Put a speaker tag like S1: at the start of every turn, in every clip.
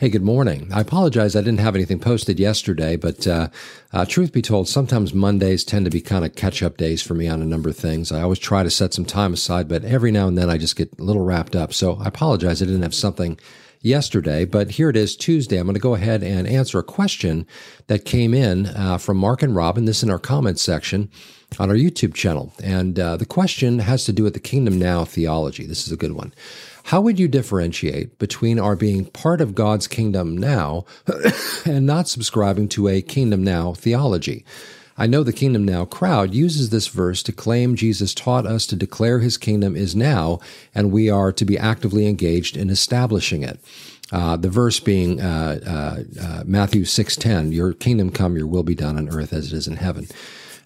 S1: Hey, good morning. I apologize. I didn't have anything posted yesterday, but uh, uh, truth be told, sometimes Mondays tend to be kind of catch up days for me on a number of things. I always try to set some time aside, but every now and then I just get a little wrapped up. So I apologize. I didn't have something yesterday, but here it is Tuesday. I'm going to go ahead and answer a question that came in uh, from Mark and Robin. This in our comments section on our YouTube channel. And uh, the question has to do with the Kingdom Now theology. This is a good one. How would you differentiate between our being part of God's kingdom now and not subscribing to a kingdom now theology? I know the Kingdom Now crowd uses this verse to claim Jesus taught us to declare his kingdom is now, and we are to be actively engaged in establishing it. Uh, the verse being uh, uh, uh Matthew 6.10, Your kingdom come, your will be done on earth as it is in heaven.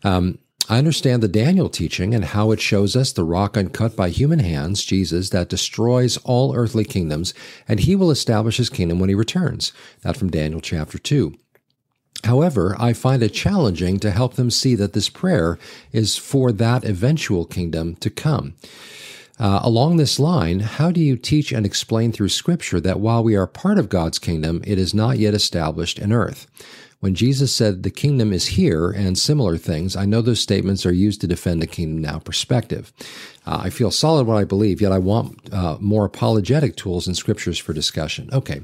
S1: Um, I understand the Daniel teaching and how it shows us the rock uncut by human hands, Jesus, that destroys all earthly kingdoms, and he will establish his kingdom when he returns. That from Daniel chapter 2. However, I find it challenging to help them see that this prayer is for that eventual kingdom to come. Uh, along this line, how do you teach and explain through Scripture that while we are part of God's kingdom, it is not yet established in earth? When Jesus said the kingdom is here and similar things, I know those statements are used to defend the kingdom now perspective. Uh, I feel solid what I believe, yet I want uh, more apologetic tools and scriptures for discussion. Okay.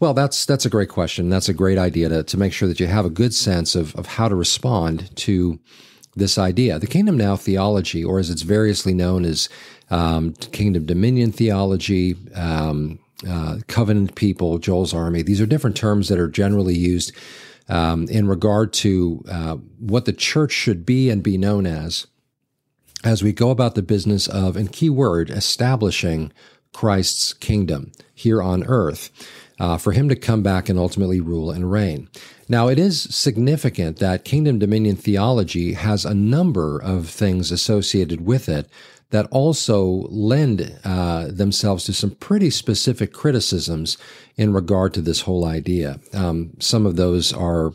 S1: Well, that's that's a great question. That's a great idea to, to make sure that you have a good sense of, of how to respond to this idea. The kingdom now theology, or as it's variously known as um, kingdom dominion theology, um, uh, covenant people, Joel's army, these are different terms that are generally used um, in regard to uh, what the church should be and be known as as we go about the business of, and key word, establishing Christ's kingdom here on earth. Uh, for him to come back and ultimately rule and reign. Now, it is significant that kingdom dominion theology has a number of things associated with it that also lend uh, themselves to some pretty specific criticisms in regard to this whole idea. Um, some of those are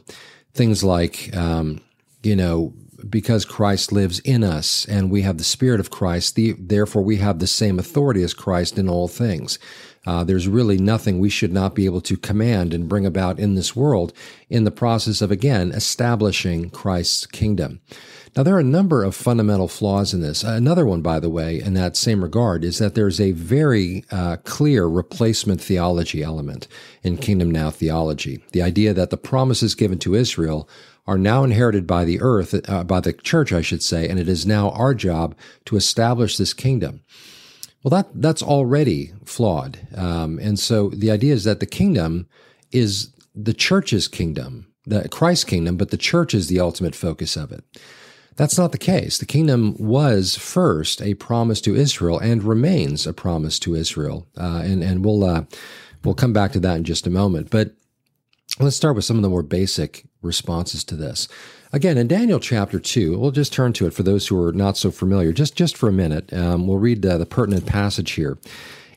S1: things like, um, you know, because Christ lives in us and we have the Spirit of Christ, the, therefore we have the same authority as Christ in all things. Uh, there's really nothing we should not be able to command and bring about in this world in the process of, again, establishing Christ's kingdom. Now, there are a number of fundamental flaws in this. Another one, by the way, in that same regard, is that there's a very uh, clear replacement theology element in Kingdom Now theology. The idea that the promises given to Israel are now inherited by the earth, uh, by the church, I should say, and it is now our job to establish this kingdom. Well, that that's already flawed, um, and so the idea is that the kingdom is the church's kingdom, the Christ's kingdom, but the church is the ultimate focus of it. That's not the case. The kingdom was first a promise to Israel and remains a promise to Israel, uh, and and we'll uh, we'll come back to that in just a moment. But let's start with some of the more basic responses to this. Again, in Daniel chapter two, we'll just turn to it for those who are not so familiar. Just just for a minute, um, we'll read the pertinent passage here.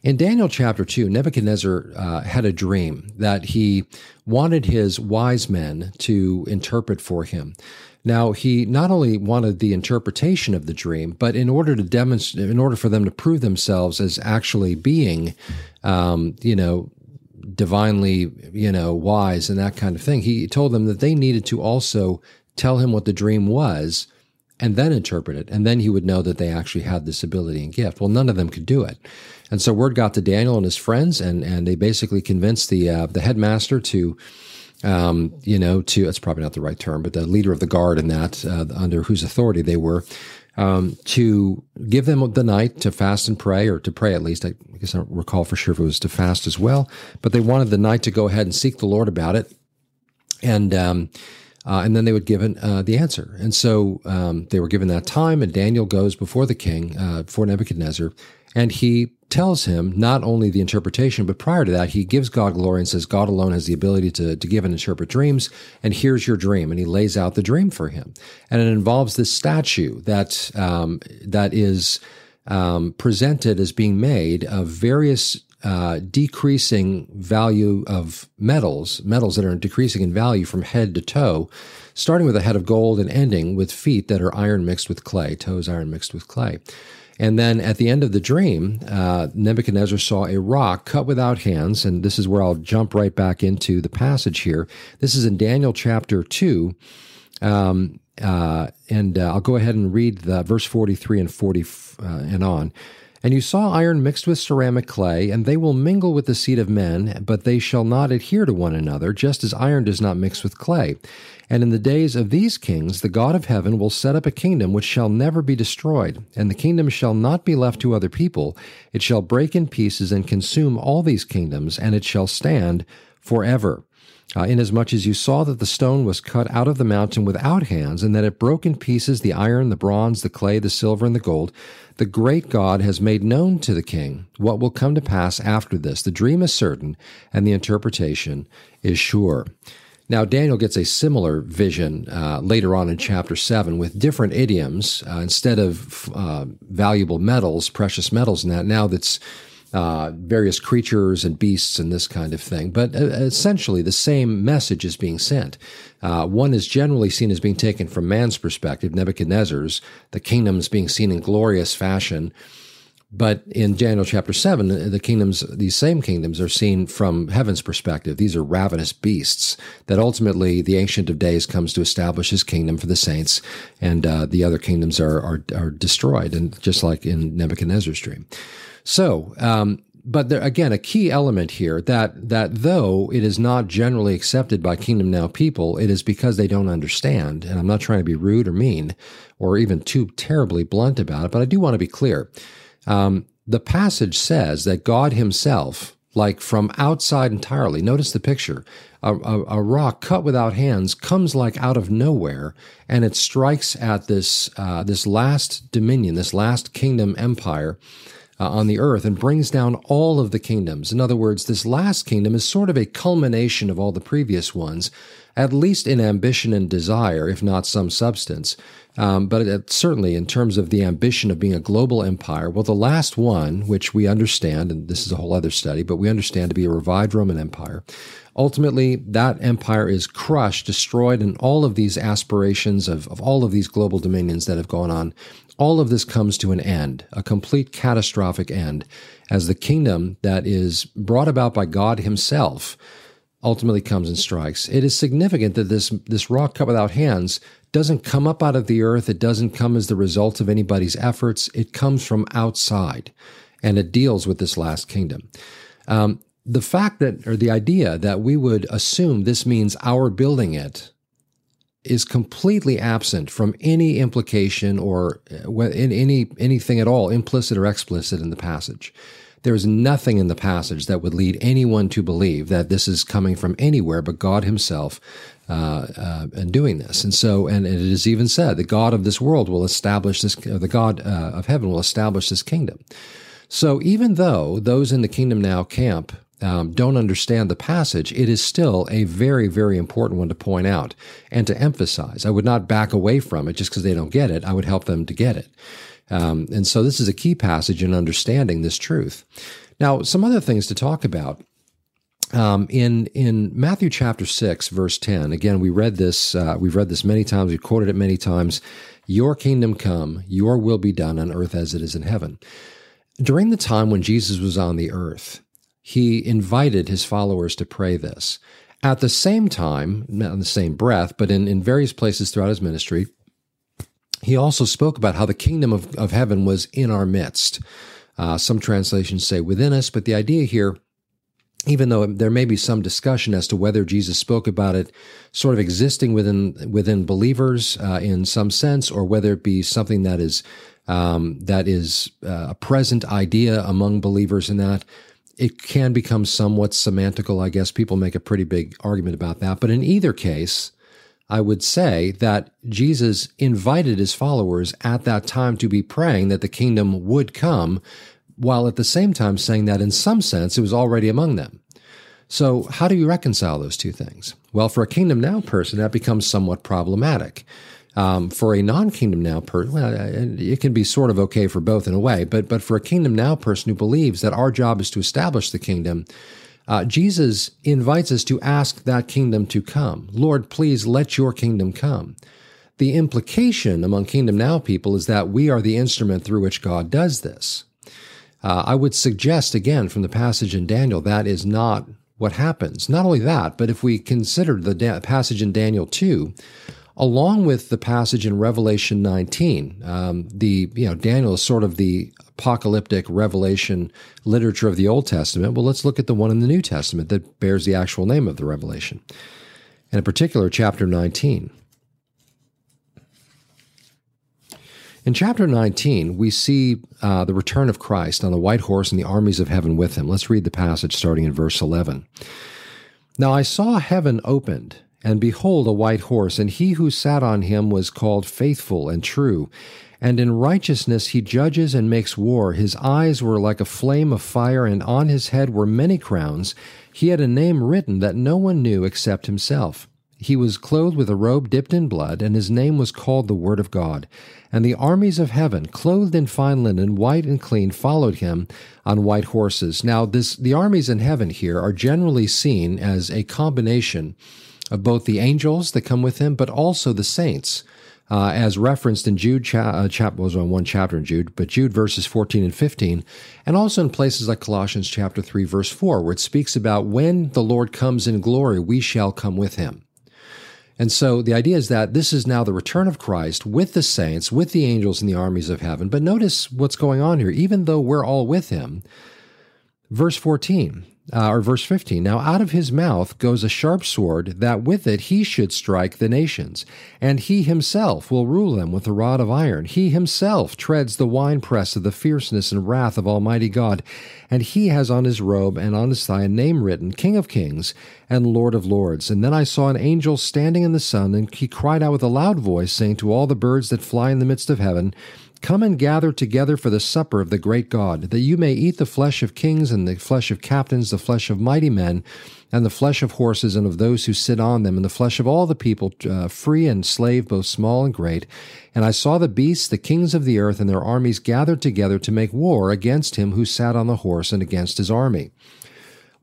S1: In Daniel chapter 2, Nebuchadnezzar uh, had a dream that he wanted his wise men to interpret for him. Now, he not only wanted the interpretation of the dream, but in order to demonstrate, in order for them to prove themselves as actually being, um, you know, divinely, you know, wise and that kind of thing, he told them that they needed to also tell him what the dream was and then interpret it. And then he would know that they actually had this ability and gift. Well, none of them could do it. And so word got to Daniel and his friends, and, and they basically convinced the, uh, the headmaster to um, you know, to it's probably not the right term, but the leader of the guard in that, uh, under whose authority they were, um, to give them the night to fast and pray, or to pray at least. I guess I don't recall for sure if it was to fast as well, but they wanted the night to go ahead and seek the Lord about it, and um, uh, and then they would give an, uh, the answer. And so um, they were given that time, and Daniel goes before the king, uh, before Nebuchadnezzar, and he tells him not only the interpretation, but prior to that, he gives God glory and says, God alone has the ability to, to give and interpret dreams, and here's your dream. And he lays out the dream for him. And it involves this statue that, um, that is um, presented as being made of various uh, decreasing value of metals, metals that are decreasing in value from head to toe, starting with a head of gold and ending with feet that are iron mixed with clay, toes iron mixed with clay. And then at the end of the dream, uh, Nebuchadnezzar saw a rock cut without hands. And this is where I'll jump right back into the passage here. This is in Daniel chapter 2. Um, uh, and uh, I'll go ahead and read the verse 43 and 40 uh, and on. And you saw iron mixed with ceramic clay, and they will mingle with the seed of men, but they shall not adhere to one another, just as iron does not mix with clay. And in the days of these kings, the God of heaven will set up a kingdom which shall never be destroyed, and the kingdom shall not be left to other people. It shall break in pieces and consume all these kingdoms, and it shall stand forever uh, inasmuch as you saw that the stone was cut out of the mountain without hands, and that it broke in pieces the iron, the bronze, the clay, the silver, and the gold, the great God has made known to the king what will come to pass after this. The dream is certain, and the interpretation is sure. Now, Daniel gets a similar vision uh, later on in chapter 7 with different idioms. Uh, instead of uh, valuable metals, precious metals, and that, now that's uh, various creatures and beasts and this kind of thing. But uh, essentially, the same message is being sent. Uh, one is generally seen as being taken from man's perspective, Nebuchadnezzar's, the kingdoms being seen in glorious fashion. But in Daniel chapter 7, the kingdoms, these same kingdoms are seen from heaven's perspective. These are ravenous beasts that ultimately the Ancient of Days comes to establish his kingdom for the saints, and uh, the other kingdoms are, are, are destroyed, and just like in Nebuchadnezzar's dream. So, um, but there, again, a key element here that that though it is not generally accepted by Kingdom Now people, it is because they don't understand. And I'm not trying to be rude or mean, or even too terribly blunt about it, but I do want to be clear. Um, the passage says that God Himself, like from outside entirely, notice the picture. A, a, a, rock cut without hands comes like out of nowhere, and it strikes at this uh, this last dominion, this last kingdom empire uh, on the earth and brings down all of the kingdoms. In other words, this last kingdom is sort of a culmination of all the previous ones, at least in ambition and desire, if not some substance. Um, but it, certainly, in terms of the ambition of being a global empire, well, the last one, which we understand, and this is a whole other study, but we understand to be a revived Roman Empire, ultimately that empire is crushed, destroyed, and all of these aspirations of, of all of these global dominions that have gone on all of this comes to an end, a complete catastrophic end, as the kingdom that is brought about by God Himself ultimately comes and strikes. It is significant that this, this rock cut without hands doesn't come up out of the earth. It doesn't come as the result of anybody's efforts. It comes from outside, and it deals with this last kingdom. Um, the fact that, or the idea that we would assume this means our building it is completely absent from any implication or uh, in any anything at all, implicit or explicit in the passage. There is nothing in the passage that would lead anyone to believe that this is coming from anywhere but God Himself uh, uh, and doing this. And so, and it is even said, the God of this world will establish this, the God uh, of heaven will establish this kingdom. So, even though those in the kingdom now camp um, don't understand the passage, it is still a very, very important one to point out and to emphasize. I would not back away from it just because they don't get it. I would help them to get it. Um, and so this is a key passage in understanding this truth. Now, some other things to talk about. Um, in in Matthew chapter six, verse ten, again we read this. Uh, we've read this many times. We've quoted it many times. Your kingdom come, your will be done on earth as it is in heaven. During the time when Jesus was on the earth, he invited his followers to pray this. At the same time, not in the same breath, but in, in various places throughout his ministry, he also spoke about how the kingdom of, of heaven was in our midst. Uh, some translations say within us, but the idea here, even though there may be some discussion as to whether Jesus spoke about it sort of existing within within believers uh, in some sense, or whether it be something that is um, that is uh, a present idea among believers in that it can become somewhat semantical. I guess people make a pretty big argument about that. But in either case, I would say that Jesus invited his followers at that time to be praying that the kingdom would come, while at the same time saying that in some sense it was already among them. So, how do you reconcile those two things? Well, for a kingdom now person, that becomes somewhat problematic. Um, for a non-kingdom now person, well, it can be sort of okay for both in a way, but but for a kingdom now person who believes that our job is to establish the kingdom, uh, Jesus invites us to ask that kingdom to come. Lord, please let your kingdom come. the implication among Kingdom Now people is that we are the instrument through which God does this. Uh, I would suggest, again, from the passage in Daniel, that is not what happens. Not only that, but if we consider the da- passage in Daniel 2, along with the passage in Revelation 19, um, the, you know, Daniel is sort of the apocalyptic revelation literature of the Old Testament. Well, let's look at the one in the New Testament that bears the actual name of the revelation. And in particular, chapter 19. In chapter 19, we see uh, the return of Christ on a white horse and the armies of heaven with him. Let's read the passage starting in verse 11. Now I saw heaven opened, and behold, a white horse, and he who sat on him was called Faithful and True. And in righteousness he judges and makes war. His eyes were like a flame of fire, and on his head were many crowns. He had a name written that no one knew except himself. He was clothed with a robe dipped in blood, and his name was called the Word of God. And the armies of heaven, clothed in fine linen, white and clean, followed him on white horses. Now, this, the armies in heaven here are generally seen as a combination of both the angels that come with him, but also the saints. Uh, as referenced in Jude, cha- uh, was on one chapter in Jude, but Jude verses 14 and 15, and also in places like Colossians chapter 3, verse 4, where it speaks about when the Lord comes in glory, we shall come with him. And so the idea is that this is now the return of Christ with the saints, with the angels and the armies of heaven. But notice what's going on here. Even though we're all with him, verse 14, uh, or verse 15 Now out of his mouth goes a sharp sword, that with it he should strike the nations, and he himself will rule them with a rod of iron. He himself treads the winepress of the fierceness and wrath of Almighty God, and he has on his robe and on his thigh a name written, King of Kings and Lord of Lords. And then I saw an angel standing in the sun, and he cried out with a loud voice, saying to all the birds that fly in the midst of heaven, Come and gather together for the supper of the great God, that you may eat the flesh of kings and the flesh of captains, the flesh of mighty men, and the flesh of horses and of those who sit on them, and the flesh of all the people, uh, free and slave, both small and great. And I saw the beasts, the kings of the earth, and their armies gathered together to make war against him who sat on the horse and against his army.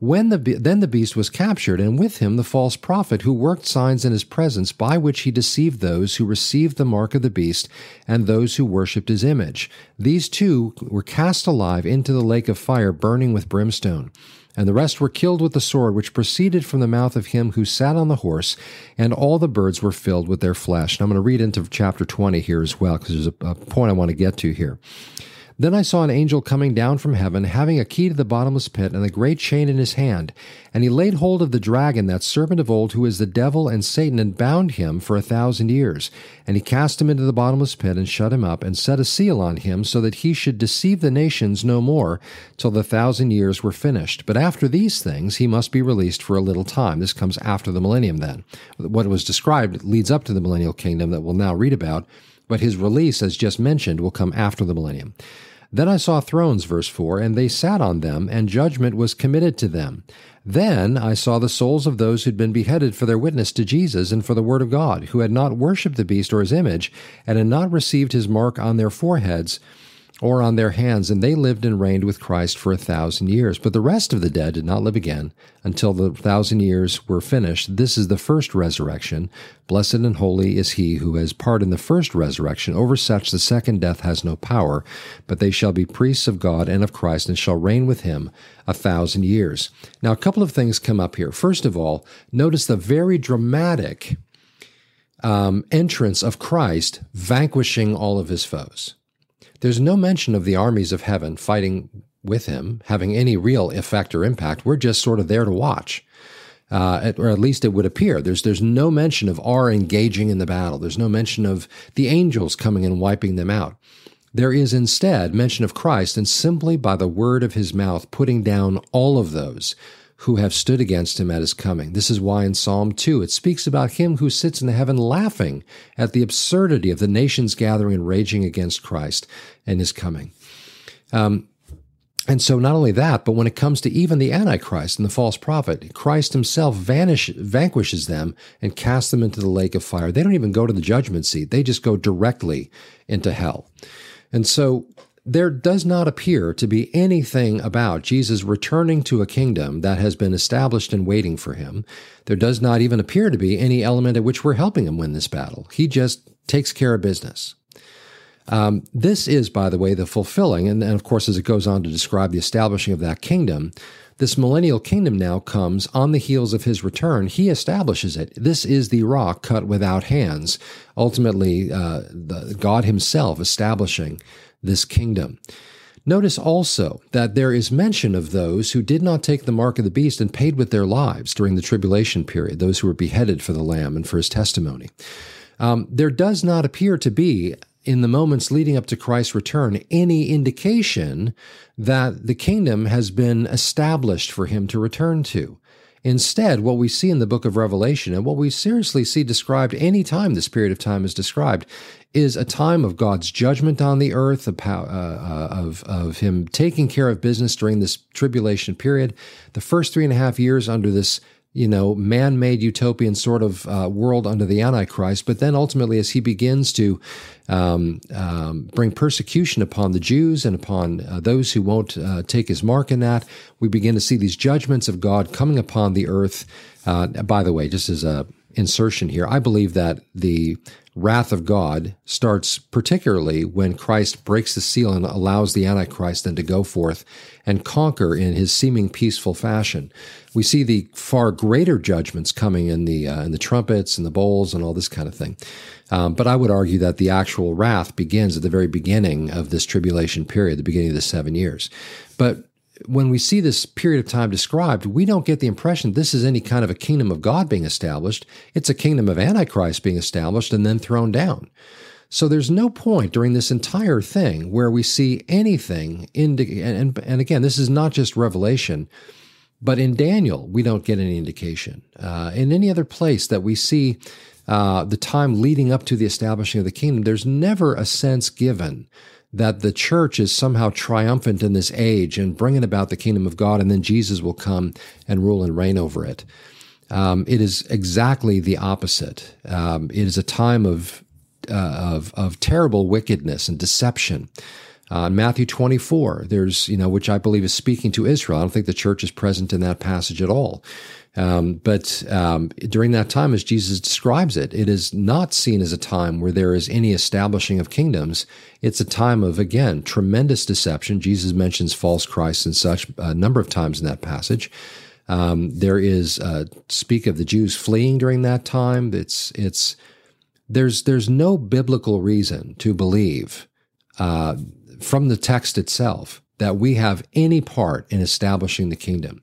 S1: When the then the beast was captured, and with him the false prophet who worked signs in his presence, by which he deceived those who received the mark of the beast and those who worshipped his image. These two were cast alive into the lake of fire, burning with brimstone. And the rest were killed with the sword which proceeded from the mouth of him who sat on the horse, and all the birds were filled with their flesh. And I'm going to read into chapter 20 here as well, because there's a, a point I want to get to here. Then I saw an angel coming down from heaven, having a key to the bottomless pit and a great chain in his hand. And he laid hold of the dragon, that serpent of old, who is the devil and Satan, and bound him for a thousand years. And he cast him into the bottomless pit, and shut him up, and set a seal on him, so that he should deceive the nations no more, till the thousand years were finished. But after these things, he must be released for a little time. This comes after the millennium, then. What was described leads up to the millennial kingdom that we'll now read about, but his release, as just mentioned, will come after the millennium. Then I saw thrones, verse 4, and they sat on them, and judgment was committed to them. Then I saw the souls of those who'd been beheaded for their witness to Jesus and for the word of God, who had not worshipped the beast or his image, and had not received his mark on their foreheads or on their hands, and they lived and reigned with Christ for a thousand years. But the rest of the dead did not live again until the thousand years were finished. This is the first resurrection. Blessed and holy is he who has part in the first resurrection. Over such the second death has no power, but they shall be priests of God and of Christ, and shall reign with him a thousand years. Now, a couple of things come up here. First of all, notice the very dramatic um, entrance of Christ vanquishing all of his foes. There's no mention of the armies of heaven fighting with him, having any real effect or impact. We're just sort of there to watch. Uh, or at least it would appear. There's there's no mention of our engaging in the battle. There's no mention of the angels coming and wiping them out. There is instead mention of Christ, and simply by the word of his mouth, putting down all of those who have stood against him at his coming. This is why in Psalm 2 it speaks about him who sits in the heaven laughing at the absurdity of the nations gathering and raging against Christ and his coming. Um, and so, not only that, but when it comes to even the Antichrist and the false prophet, Christ himself vanish, vanquishes them and casts them into the lake of fire. They don't even go to the judgment seat, they just go directly into hell. And so, there does not appear to be anything about Jesus returning to a kingdom that has been established and waiting for him. There does not even appear to be any element at which we're helping him win this battle. He just takes care of business. Um, this is, by the way, the fulfilling, and, and of course, as it goes on to describe the establishing of that kingdom, this millennial kingdom now comes on the heels of his return. He establishes it. This is the rock cut without hands. Ultimately, uh, the, God Himself establishing this kingdom. Notice also that there is mention of those who did not take the mark of the beast and paid with their lives during the tribulation period, those who were beheaded for the Lamb and for his testimony. Um, there does not appear to be, in the moments leading up to Christ's return, any indication that the kingdom has been established for him to return to. Instead, what we see in the book of Revelation and what we seriously see described any time this period of time is described is a time of God's judgment on the earth, of, uh, uh, of, of Him taking care of business during this tribulation period. The first three and a half years under this you know, man made utopian sort of uh, world under the Antichrist. But then ultimately, as he begins to um, um, bring persecution upon the Jews and upon uh, those who won't uh, take his mark in that, we begin to see these judgments of God coming upon the earth. Uh, by the way, just as a insertion here, I believe that the wrath of God starts particularly when Christ breaks the seal and allows the Antichrist then to go forth and conquer in his seeming peaceful fashion. We see the far greater judgments coming in the uh, in the trumpets and the bowls and all this kind of thing. Um, but I would argue that the actual wrath begins at the very beginning of this tribulation period, the beginning of the seven years. But when we see this period of time described, we don't get the impression this is any kind of a kingdom of God being established. It's a kingdom of Antichrist being established and then thrown down. So there's no point during this entire thing where we see anything indi- and, and again, this is not just Revelation, but in Daniel, we don't get any indication. Uh, in any other place that we see uh, the time leading up to the establishing of the kingdom, there's never a sense given that the church is somehow triumphant in this age and bringing about the kingdom of God, and then Jesus will come and rule and reign over it. Um, it is exactly the opposite. Um, it is a time of, uh, of, of terrible wickedness and deception. Uh, Matthew 24, there's, you know, which I believe is speaking to Israel. I don't think the church is present in that passage at all. Um, but um, during that time, as Jesus describes it, it is not seen as a time where there is any establishing of kingdoms. It's a time of, again, tremendous deception. Jesus mentions false Christs and such a number of times in that passage. Um, there is uh, speak of the Jews fleeing during that time. It's it's there's there's no biblical reason to believe uh, from the text itself that we have any part in establishing the kingdom.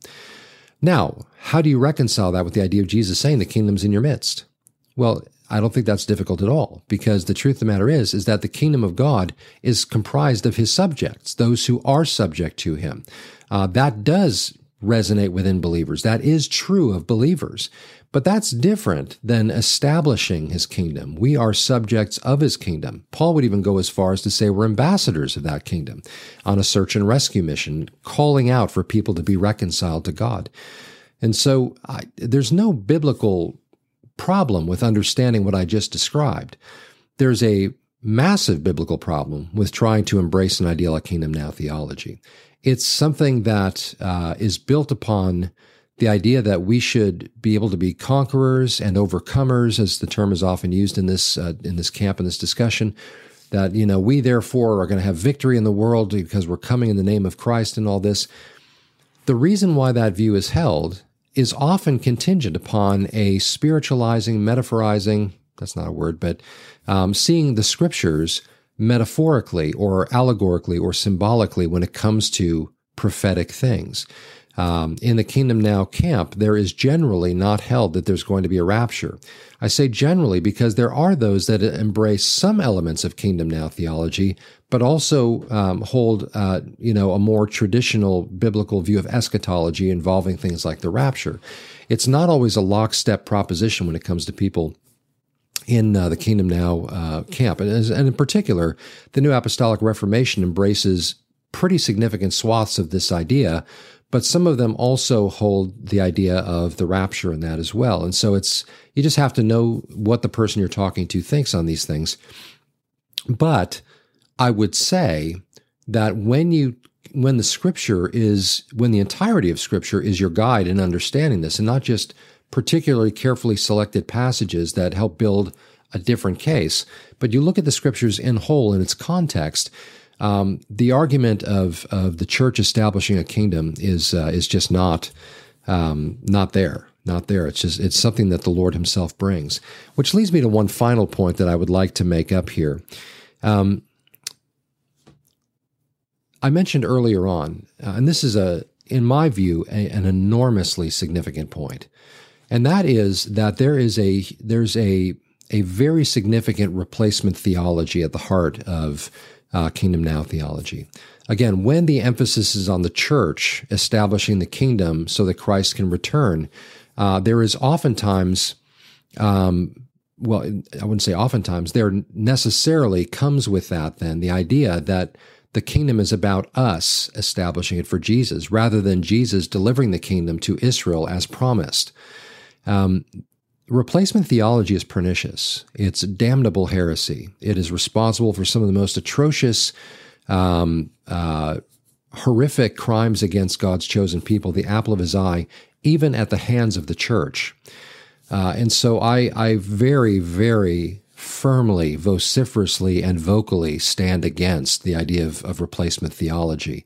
S1: Now, how do you reconcile that with the idea of Jesus saying the kingdom's in your midst? Well, I don't think that's difficult at all because the truth of the matter is is that the kingdom of God is comprised of his subjects, those who are subject to him. Uh, that does resonate within believers. That is true of believers. But that's different than establishing his kingdom. We are subjects of his kingdom. Paul would even go as far as to say we're ambassadors of that kingdom on a search and rescue mission, calling out for people to be reconciled to God. And so I, there's no biblical problem with understanding what I just described. There's a massive biblical problem with trying to embrace an ideal kingdom now theology. It's something that uh, is built upon the idea that we should be able to be conquerors and overcomers, as the term is often used in this uh, in this camp in this discussion. That you know we therefore are going to have victory in the world because we're coming in the name of Christ and all this. The reason why that view is held is often contingent upon a spiritualizing, metaphorizing. That's not a word, but um, seeing the scriptures metaphorically or allegorically or symbolically when it comes to prophetic things. Um, in the Kingdom Now camp, there is generally not held that there's going to be a rapture. I say generally because there are those that embrace some elements of Kingdom Now theology, but also um, hold, uh, you know, a more traditional biblical view of eschatology involving things like the rapture. It's not always a lockstep proposition when it comes to people in uh, the Kingdom Now uh, camp. And, and in particular, the New Apostolic Reformation embraces pretty significant swaths of this idea, but some of them also hold the idea of the rapture in that as well. And so it's, you just have to know what the person you're talking to thinks on these things. But I would say that when you when the scripture is when the entirety of scripture is your guide in understanding this and not just particularly carefully selected passages that help build a different case but you look at the scriptures in whole in its context um, the argument of of the church establishing a kingdom is uh, is just not um, not there not there. It's just it's something that the lord himself brings. Which leads me to one final point that i would like to make up here. Um, I mentioned earlier on, uh, and this is a, in my view, a, an enormously significant point, and that is that there is a there's a a very significant replacement theology at the heart of uh, Kingdom Now theology. Again, when the emphasis is on the church establishing the kingdom so that Christ can return, uh, there is oftentimes, um, well, I wouldn't say oftentimes, there necessarily comes with that then the idea that the kingdom is about us establishing it for Jesus rather than Jesus delivering the kingdom to Israel as promised. Um, replacement theology is pernicious. It's damnable heresy. It is responsible for some of the most atrocious, um, uh, horrific crimes against God's chosen people, the apple of his eye, even at the hands of the church. Uh, and so I, I very, very firmly, vociferously, and vocally stand against the idea of, of replacement theology.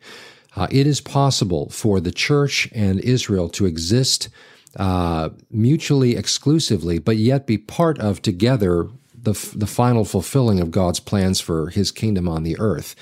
S1: Uh, it is possible for the church and Israel to exist uh, mutually exclusively, but yet be part of together the, the final fulfilling of God's plans for his kingdom on the earth.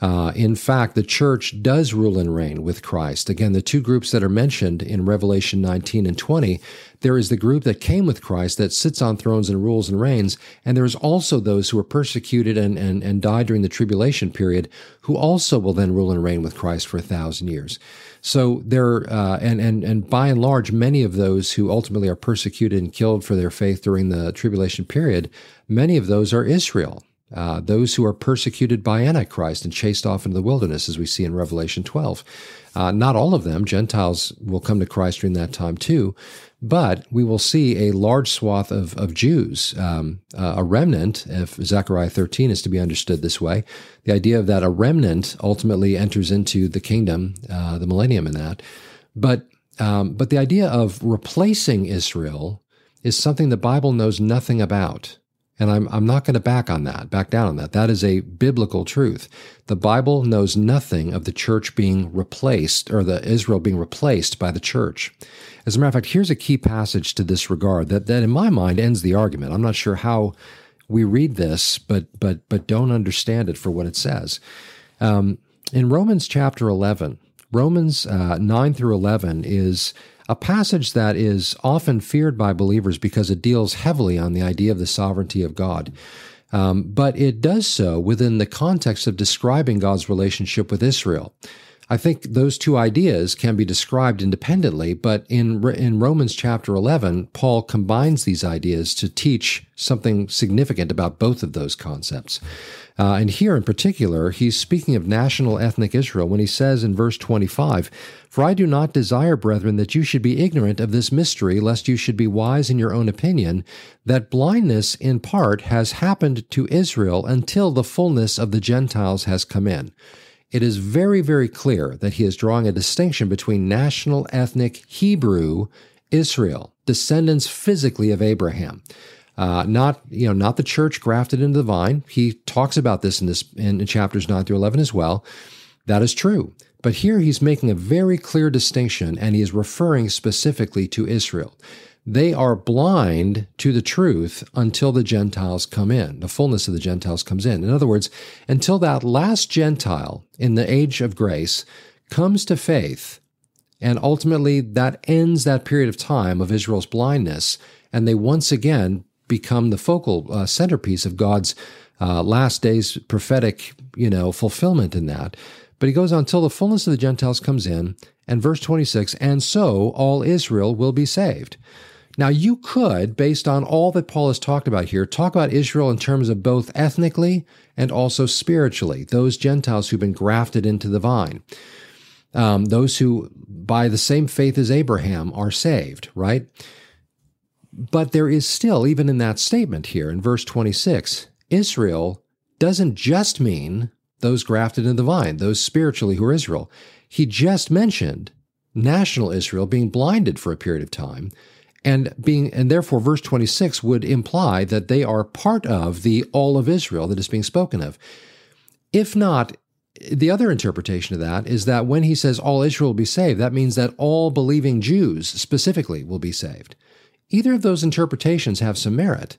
S1: Uh, in fact, the church does rule and reign with Christ. Again, the two groups that are mentioned in Revelation 19 and 20, there is the group that came with Christ that sits on thrones and rules and reigns, and there is also those who were persecuted and, and, and died during the tribulation period, who also will then rule and reign with Christ for a thousand years. So there, uh, and and and by and large, many of those who ultimately are persecuted and killed for their faith during the tribulation period, many of those are Israel. Uh, those who are persecuted by Antichrist and chased off into the wilderness, as we see in Revelation 12. Uh, not all of them, Gentiles will come to Christ during that time too, but we will see a large swath of, of Jews, um, uh, a remnant, if Zechariah 13 is to be understood this way, the idea of that a remnant ultimately enters into the kingdom, uh, the millennium in that. But, um, but the idea of replacing Israel is something the Bible knows nothing about. And I'm, I'm not going to back on that, back down on that. That is a biblical truth. The Bible knows nothing of the church being replaced or the Israel being replaced by the church. As a matter of fact, here's a key passage to this regard that, that in my mind ends the argument. I'm not sure how we read this, but, but, but don't understand it for what it says. Um, in Romans chapter 11, Romans uh, 9 through 11 is a passage that is often feared by believers because it deals heavily on the idea of the sovereignty of God. Um, but it does so within the context of describing God's relationship with Israel. I think those two ideas can be described independently, but in in Romans chapter 11, Paul combines these ideas to teach something significant about both of those concepts. Uh, and here in particular, he's speaking of national ethnic Israel when he says in verse 25, For I do not desire, brethren, that you should be ignorant of this mystery, lest you should be wise in your own opinion, that blindness in part has happened to Israel until the fullness of the Gentiles has come in. It is very, very clear that he is drawing a distinction between national ethnic Hebrew Israel, descendants physically of Abraham. Uh, not you know not the church grafted into the vine. He talks about this in this in, chapters nine through eleven as well. That is true. But here he's making a very clear distinction, and he is referring specifically to Israel. They are blind to the truth until the Gentiles come in, the fullness of the Gentiles comes in. In other words, until that last Gentile in the age of grace comes to faith, and ultimately that ends that period of time of Israel's blindness, and they once again become the focal uh, centerpiece of God's uh, last days prophetic, you know, fulfillment in that. But he goes on until the fullness of the Gentiles comes in, and verse 26, and so all Israel will be saved. Now, you could, based on all that Paul has talked about here, talk about Israel in terms of both ethnically and also spiritually, those Gentiles who've been grafted into the vine. Um, those who, by the same faith as Abraham, are saved, right? But there is still, even in that statement here in verse 26, Israel doesn't just mean those grafted in the vine, those spiritually who are Israel. He just mentioned national Israel being blinded for a period of time and being and therefore verse 26 would imply that they are part of the all of Israel that is being spoken of. If not, the other interpretation of that is that when he says all Israel will be saved, that means that all believing Jews specifically will be saved. Either of those interpretations have some merit.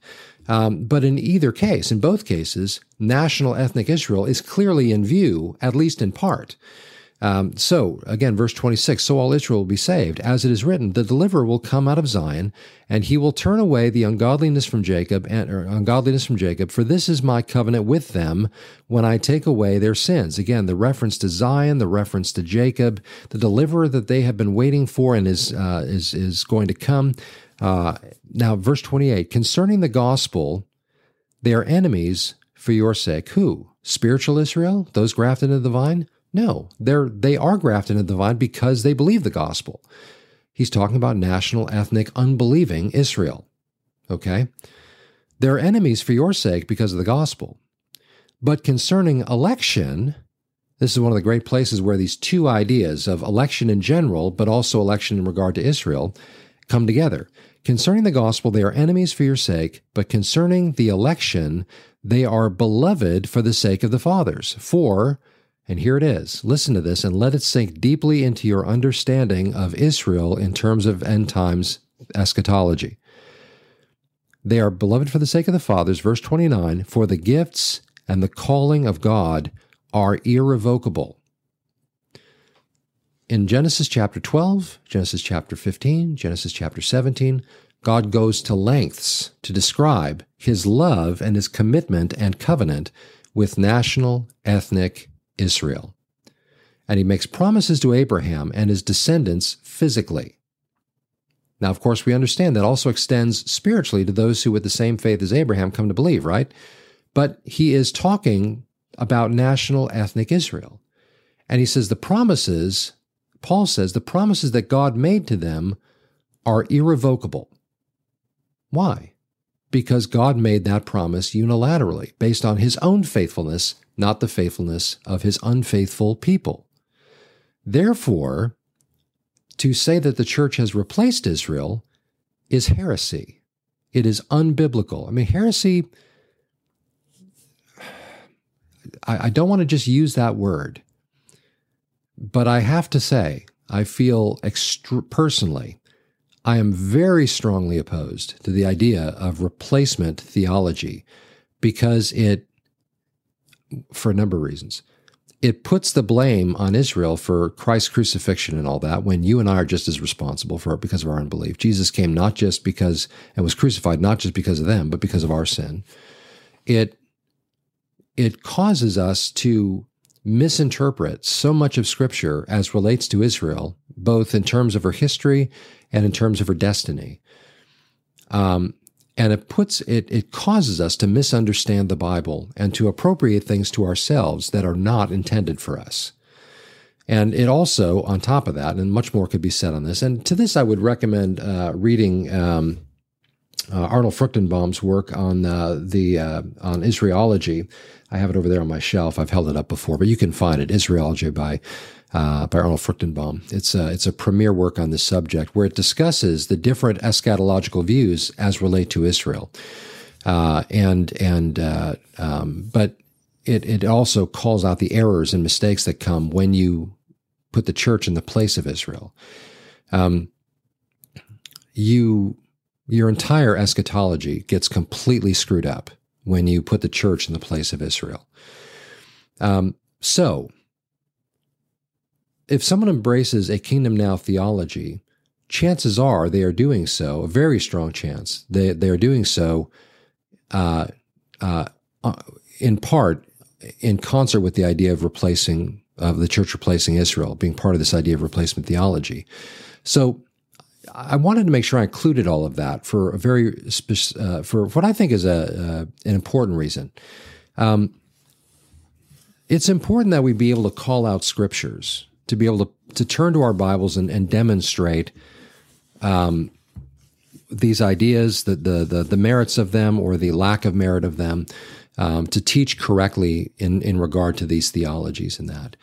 S1: Um, but in either case, in both cases, national ethnic Israel is clearly in view, at least in part. Um, so, again, verse 26 So all Israel will be saved. As it is written, the deliverer will come out of Zion, and he will turn away the ungodliness from Jacob, and ungodliness from Jacob, for this is my covenant with them when I take away their sins. Again, the reference to Zion, the reference to Jacob, the deliverer that they have been waiting for and is, uh, is, is going to come. Uh, now, verse 28 concerning the gospel, they are enemies for your sake. Who? Spiritual Israel? Those grafted into the vine? No, they're they are grafted into the vine because they believe the gospel. He's talking about national, ethnic, unbelieving Israel. Okay? They're enemies for your sake because of the gospel. But concerning election, this is one of the great places where these two ideas of election in general, but also election in regard to Israel, come together. Concerning the gospel, they are enemies for your sake, but concerning the election, they are beloved for the sake of the fathers. For and here it is. Listen to this and let it sink deeply into your understanding of Israel in terms of end times eschatology. They are beloved for the sake of the fathers, verse 29, for the gifts and the calling of God are irrevocable. In Genesis chapter 12, Genesis chapter 15, Genesis chapter 17, God goes to lengths to describe his love and his commitment and covenant with national, ethnic, Israel. And he makes promises to Abraham and his descendants physically. Now, of course, we understand that also extends spiritually to those who, with the same faith as Abraham, come to believe, right? But he is talking about national ethnic Israel. And he says the promises, Paul says, the promises that God made to them are irrevocable. Why? Because God made that promise unilaterally, based on his own faithfulness not the faithfulness of his unfaithful people. Therefore, to say that the church has replaced Israel is heresy. It is unbiblical. I mean, heresy, I, I don't want to just use that word, but I have to say, I feel personally, I am very strongly opposed to the idea of replacement theology because it for a number of reasons. It puts the blame on Israel for Christ's crucifixion and all that when you and I are just as responsible for it because of our unbelief. Jesus came not just because and was crucified not just because of them, but because of our sin. It it causes us to misinterpret so much of Scripture as relates to Israel, both in terms of her history and in terms of her destiny. Um, and it puts it it causes us to misunderstand the bible and to appropriate things to ourselves that are not intended for us and it also on top of that and much more could be said on this and to this i would recommend uh, reading um, uh, Arnold Fruchtenbaum's work on uh, the uh, on Israelology. I have it over there on my shelf. I've held it up before, but you can find it. Israelology by uh, by Arnold Fruchtenbaum. It's a, it's a premier work on this subject where it discusses the different eschatological views as relate to Israel. Uh, and and uh, um, but it it also calls out the errors and mistakes that come when you put the church in the place of Israel. Um, you your entire eschatology gets completely screwed up when you put the church in the place of Israel. Um, so if someone embraces a kingdom now theology, chances are they are doing so, a very strong chance, they, they are doing so uh, uh, uh, in part in concert with the idea of replacing, of the church replacing Israel, being part of this idea of replacement theology. So I wanted to make sure I included all of that for a very, uh, for what I think is a, an important reason. Um, it's important that we be able to call out scriptures to be able to, to turn to our Bibles and, and demonstrate um, these ideas, the, the, the, the, merits of them or the lack of merit of them, um, to teach correctly in, in regard to these theologies and that.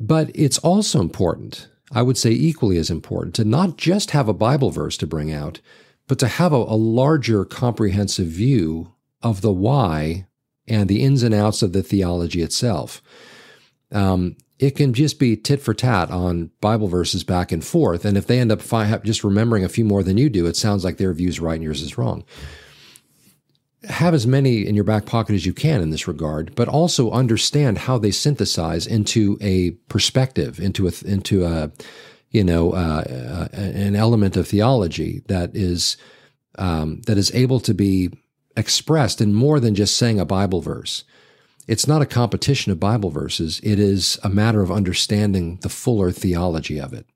S1: But it's also important, I would say equally as important, to not just have a Bible verse to bring out, but to have a, a larger comprehensive view of the why and the ins and outs of the theology itself. Um, it can just be tit for tat on Bible verses back and forth. And if they end up fi- just remembering a few more than you do, it sounds like their view's right and yours is wrong. Have as many in your back pocket as you can in this regard, but also understand how they synthesize into a perspective, into a into a you know uh, uh, an element of theology that is um, that is able to be expressed in more than just saying a Bible verse. It's not a competition of Bible verses. It is a matter of understanding the fuller theology of it.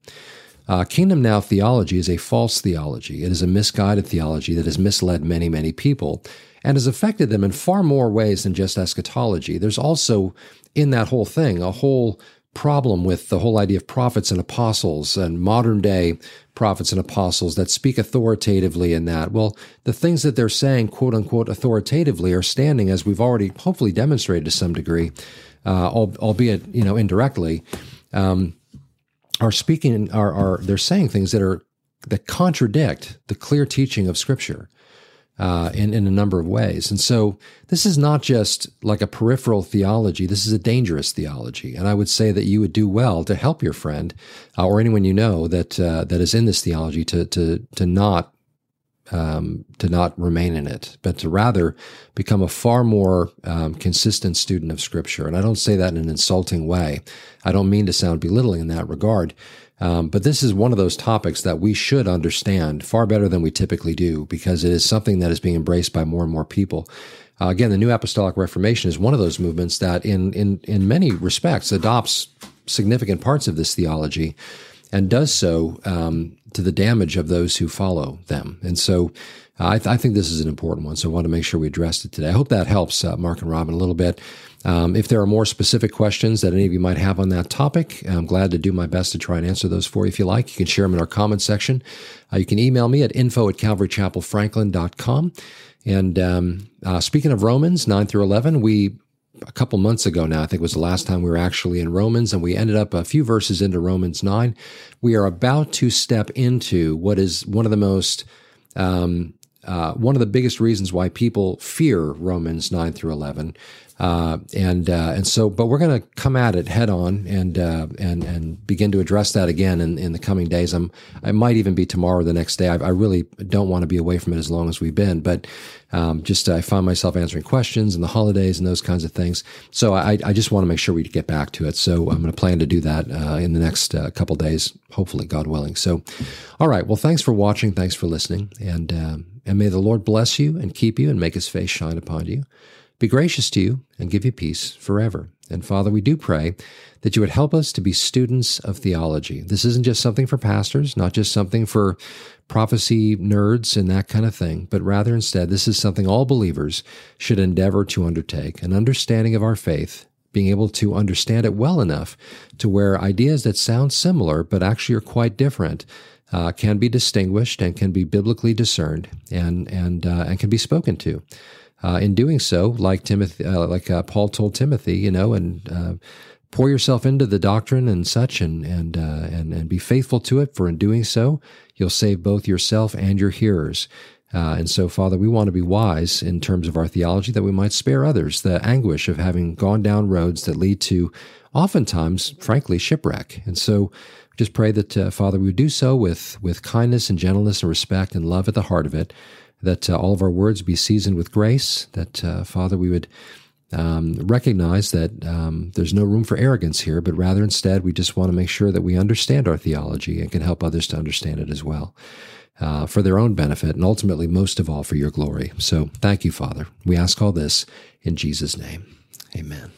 S1: Uh, Kingdom Now theology is a false theology. It is a misguided theology that has misled many, many people and has affected them in far more ways than just eschatology. There's also in that whole thing a whole problem with the whole idea of prophets and apostles and modern day prophets and apostles that speak authoritatively in that. Well, the things that they're saying, quote unquote, authoritatively are standing, as we've already hopefully demonstrated to some degree, uh, albeit, you know, indirectly, um, are speaking, are, are, they're saying things that are, that contradict the clear teaching of Scripture uh, in, in a number of ways. And so this is not just like a peripheral theology. This is a dangerous theology. And I would say that you would do well to help your friend uh, or anyone you know that, uh, that is in this theology to, to, to not um, to not remain in it, but to rather become a far more um, consistent student of Scripture. And I don't say that in an insulting way. I don't mean to sound belittling in that regard. Um, but this is one of those topics that we should understand far better than we typically do because it is something that is being embraced by more and more people. Uh, again, the New Apostolic Reformation is one of those movements that, in in in many respects, adopts significant parts of this theology and does so um, to the damage of those who follow them. And so uh, I, th- I, think this is an important one. So I want to make sure we addressed it today. I hope that helps uh, Mark and Robin a little bit. Um, if there are more specific questions that any of you might have on that topic, I'm glad to do my best to try and answer those for you if you like. You can share them in our comment section. Uh, you can email me at info at calvarychapelfranklin.com. And um, uh, speaking of Romans 9 through 11, we a couple months ago now, I think was the last time we were actually in Romans, and we ended up a few verses into Romans 9. We are about to step into what is one of the most um, uh, one of the biggest reasons why people fear Romans 9 through 11. Uh, and uh, and so, but we're going to come at it head on and uh, and and begin to address that again in, in the coming days. I'm I might even be tomorrow, or the next day. I, I really don't want to be away from it as long as we've been, but um, just I find myself answering questions and the holidays and those kinds of things. So I, I just want to make sure we get back to it. So I'm going to plan to do that uh, in the next uh, couple days, hopefully, God willing. So, all right. Well, thanks for watching. Thanks for listening, and um, and may the Lord bless you and keep you and make His face shine upon you be gracious to you and give you peace forever. And Father, we do pray that you would help us to be students of theology. This isn't just something for pastors, not just something for prophecy nerds and that kind of thing, but rather instead, this is something all believers should endeavor to undertake an understanding of our faith, being able to understand it well enough to where ideas that sound similar but actually are quite different. Uh, can be distinguished and can be biblically discerned and and uh, and can be spoken to uh, in doing so, like Timothy, uh, like uh, Paul told Timothy, you know, and uh, pour yourself into the doctrine and such, and and and and be faithful to it. For in doing so, you'll save both yourself and your hearers. And so, Father, we want to be wise in terms of our theology that we might spare others the anguish of having gone down roads that lead to, oftentimes, frankly, shipwreck. And so, just pray that Father, we would do so with with kindness and gentleness and respect and love at the heart of it that uh, all of our words be seasoned with grace, that, uh, Father, we would um, recognize that um, there's no room for arrogance here, but rather instead we just want to make sure that we understand our theology and can help others to understand it as well. Uh, for their own benefit and ultimately, most of all, for your glory. So thank you, Father. We ask all this in Jesus' name. Amen.